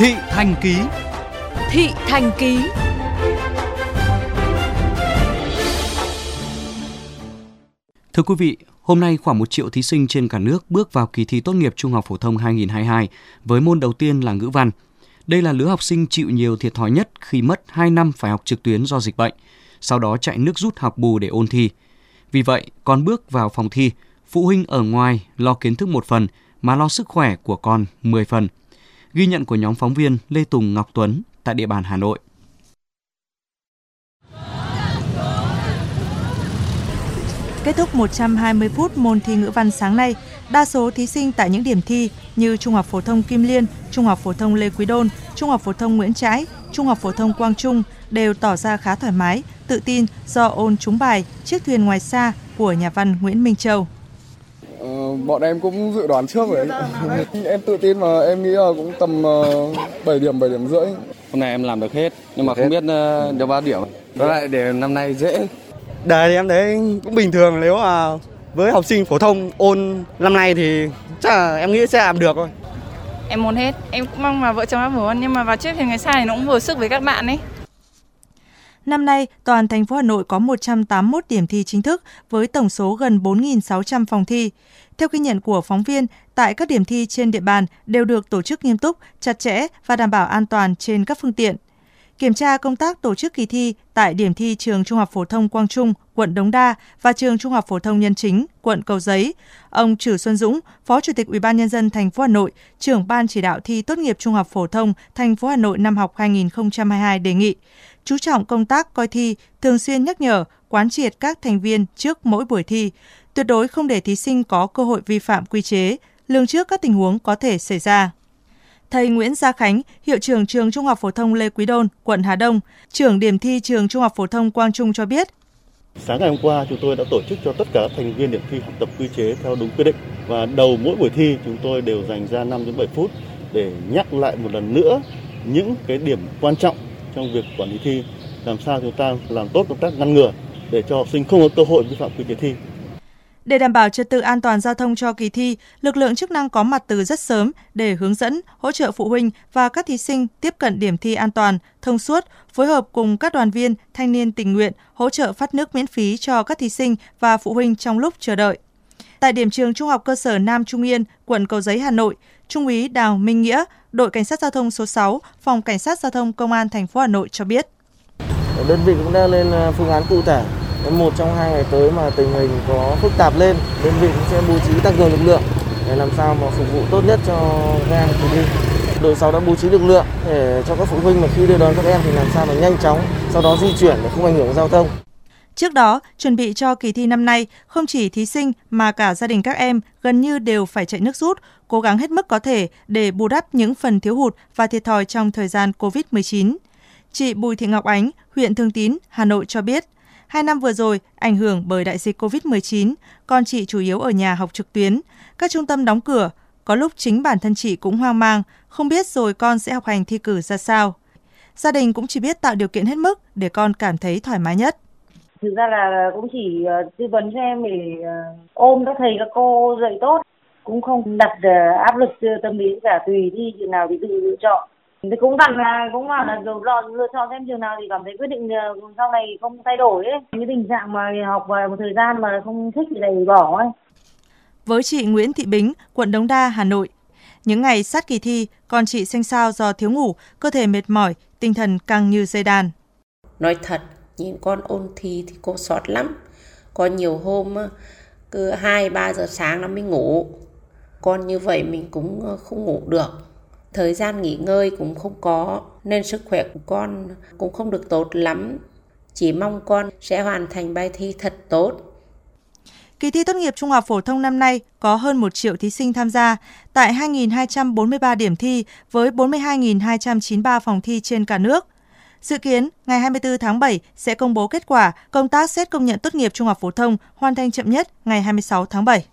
Thị Thành Ký Thị Thành Ký Thưa quý vị, hôm nay khoảng 1 triệu thí sinh trên cả nước bước vào kỳ thi tốt nghiệp trung học phổ thông 2022 với môn đầu tiên là ngữ văn. Đây là lứa học sinh chịu nhiều thiệt thòi nhất khi mất 2 năm phải học trực tuyến do dịch bệnh, sau đó chạy nước rút học bù để ôn thi. Vì vậy, con bước vào phòng thi, phụ huynh ở ngoài lo kiến thức một phần mà lo sức khỏe của con 10 phần. Ghi nhận của nhóm phóng viên Lê Tùng Ngọc Tuấn tại địa bàn Hà Nội. Kết thúc 120 phút môn thi ngữ văn sáng nay, đa số thí sinh tại những điểm thi như Trung học phổ thông Kim Liên, Trung học phổ thông Lê Quý Đôn, Trung học phổ thông Nguyễn Trãi, Trung học phổ thông Quang Trung đều tỏ ra khá thoải mái, tự tin do ôn trúng bài Chiếc thuyền ngoài xa của nhà văn Nguyễn Minh Châu. Ờ, bọn em cũng dự đoán trước rồi. em tự tin mà em nghĩ là cũng tầm uh, 7 điểm 7 điểm rưỡi. Hôm nay em làm được hết nhưng mà không biết uh, được bao điểm. Đó lại để năm nay dễ. Đề thì em thấy cũng bình thường nếu mà với học sinh phổ thông ôn năm nay thì chắc là em nghĩ sẽ làm được thôi. Em muốn hết, em cũng mong mà vợ chồng em muốn nhưng mà vào trước thì ngày sau thì nó cũng vừa sức với các bạn ấy. Năm nay, toàn thành phố Hà Nội có 181 điểm thi chính thức với tổng số gần 4.600 phòng thi. Theo ghi nhận của phóng viên, tại các điểm thi trên địa bàn đều được tổ chức nghiêm túc, chặt chẽ và đảm bảo an toàn trên các phương tiện. Kiểm tra công tác tổ chức kỳ thi tại điểm thi trường Trung học phổ thông Quang Trung, quận Đống Đa và trường Trung học phổ thông Nhân Chính, quận Cầu Giấy. Ông Trử Xuân Dũng, Phó Chủ tịch Ủy ban nhân dân thành phố Hà Nội, trưởng ban chỉ đạo thi tốt nghiệp Trung học phổ thông thành phố Hà Nội năm học 2022 đề nghị chú trọng công tác coi thi, thường xuyên nhắc nhở, quán triệt các thành viên trước mỗi buổi thi, tuyệt đối không để thí sinh có cơ hội vi phạm quy chế, lường trước các tình huống có thể xảy ra. Thầy Nguyễn Gia Khánh, hiệu trưởng trường Trung học phổ thông Lê Quý Đôn, quận Hà Đông, trưởng điểm thi trường Trung học phổ thông Quang Trung cho biết, Sáng ngày hôm qua, chúng tôi đã tổ chức cho tất cả các thành viên điểm thi học tập quy chế theo đúng quy định. Và đầu mỗi buổi thi chúng tôi đều dành ra 5 đến 7 phút để nhắc lại một lần nữa những cái điểm quan trọng trong việc quản lý thi, làm sao chúng ta làm tốt công tác ngăn ngừa để cho học sinh không có cơ hội vi phạm quy chế thi. Để đảm bảo trật tự an toàn giao thông cho kỳ thi, lực lượng chức năng có mặt từ rất sớm để hướng dẫn, hỗ trợ phụ huynh và các thí sinh tiếp cận điểm thi an toàn, thông suốt, phối hợp cùng các đoàn viên, thanh niên tình nguyện hỗ trợ phát nước miễn phí cho các thí sinh và phụ huynh trong lúc chờ đợi. Tại điểm trường Trung học cơ sở Nam Trung Yên, quận Cầu Giấy, Hà Nội, Trung úy Đào Minh Nghĩa, đội cảnh sát giao thông số 6, phòng cảnh sát giao thông công an thành phố Hà Nội cho biết. Đơn vị cũng đã lên à, phương án cụ thể một trong hai ngày tới mà tình hình có phức tạp lên, đơn vị cũng sẽ bố trí tăng cường lực lượng để làm sao mà phục vụ tốt nhất cho các em kỳ thi. Đội 6 đã bố trí lực lượng để cho các phụ huynh mà khi đưa đón các em thì làm sao mà nhanh chóng, sau đó di chuyển để không ảnh hưởng giao thông. Trước đó, chuẩn bị cho kỳ thi năm nay, không chỉ thí sinh mà cả gia đình các em gần như đều phải chạy nước rút, cố gắng hết mức có thể để bù đắp những phần thiếu hụt và thiệt thòi trong thời gian COVID-19. Chị Bùi Thị Ngọc Ánh, huyện Thường Tín, Hà Nội cho biết, hai năm vừa rồi ảnh hưởng bởi đại dịch COVID-19, con chị chủ yếu ở nhà học trực tuyến, các trung tâm đóng cửa, có lúc chính bản thân chị cũng hoang mang, không biết rồi con sẽ học hành thi cử ra sao. Gia đình cũng chỉ biết tạo điều kiện hết mức để con cảm thấy thoải mái nhất thực ra là cũng chỉ uh, tư vấn cho em để uh, ôm các thầy các cô dạy tốt cũng không đặt uh, áp lực tâm lý cả tùy đi trường nào thì tự lựa chọn thì cũng đặt là cũng bảo là lựa chọn lựa chọn xem trường nào thì cảm thấy quyết định uh, sau này không thay đổi ấy cái tình trạng mà học một thời gian mà không thích thì đẩy bỏ ấy với chị Nguyễn Thị Bính, quận Đống Đa, Hà Nội. Những ngày sát kỳ thi, con chị xanh xao do thiếu ngủ, cơ thể mệt mỏi, tinh thần căng như dây đàn. Nói thật, nhìn con ôn thi thì cô sót lắm. Có nhiều hôm cứ hai, ba giờ sáng nó mới ngủ. Con như vậy mình cũng ờ, không ngủ được. Thời gian nghỉ ngơi cũng không có, nên sức khỏe của con cũng không được tốt lắm. Chỉ mong con sẽ hoàn thành bài thi thật tốt. Kỳ thi tốt nghiệp trung học phổ thông năm nay có hơn 1 triệu thí sinh tham gia. Tại 2.243 điểm thi với 42.293 phòng thi trên cả nước. Dự kiến, ngày 24 tháng 7 sẽ công bố kết quả công tác xét công nhận tốt nghiệp trung học phổ thông hoàn thành chậm nhất ngày 26 tháng 7.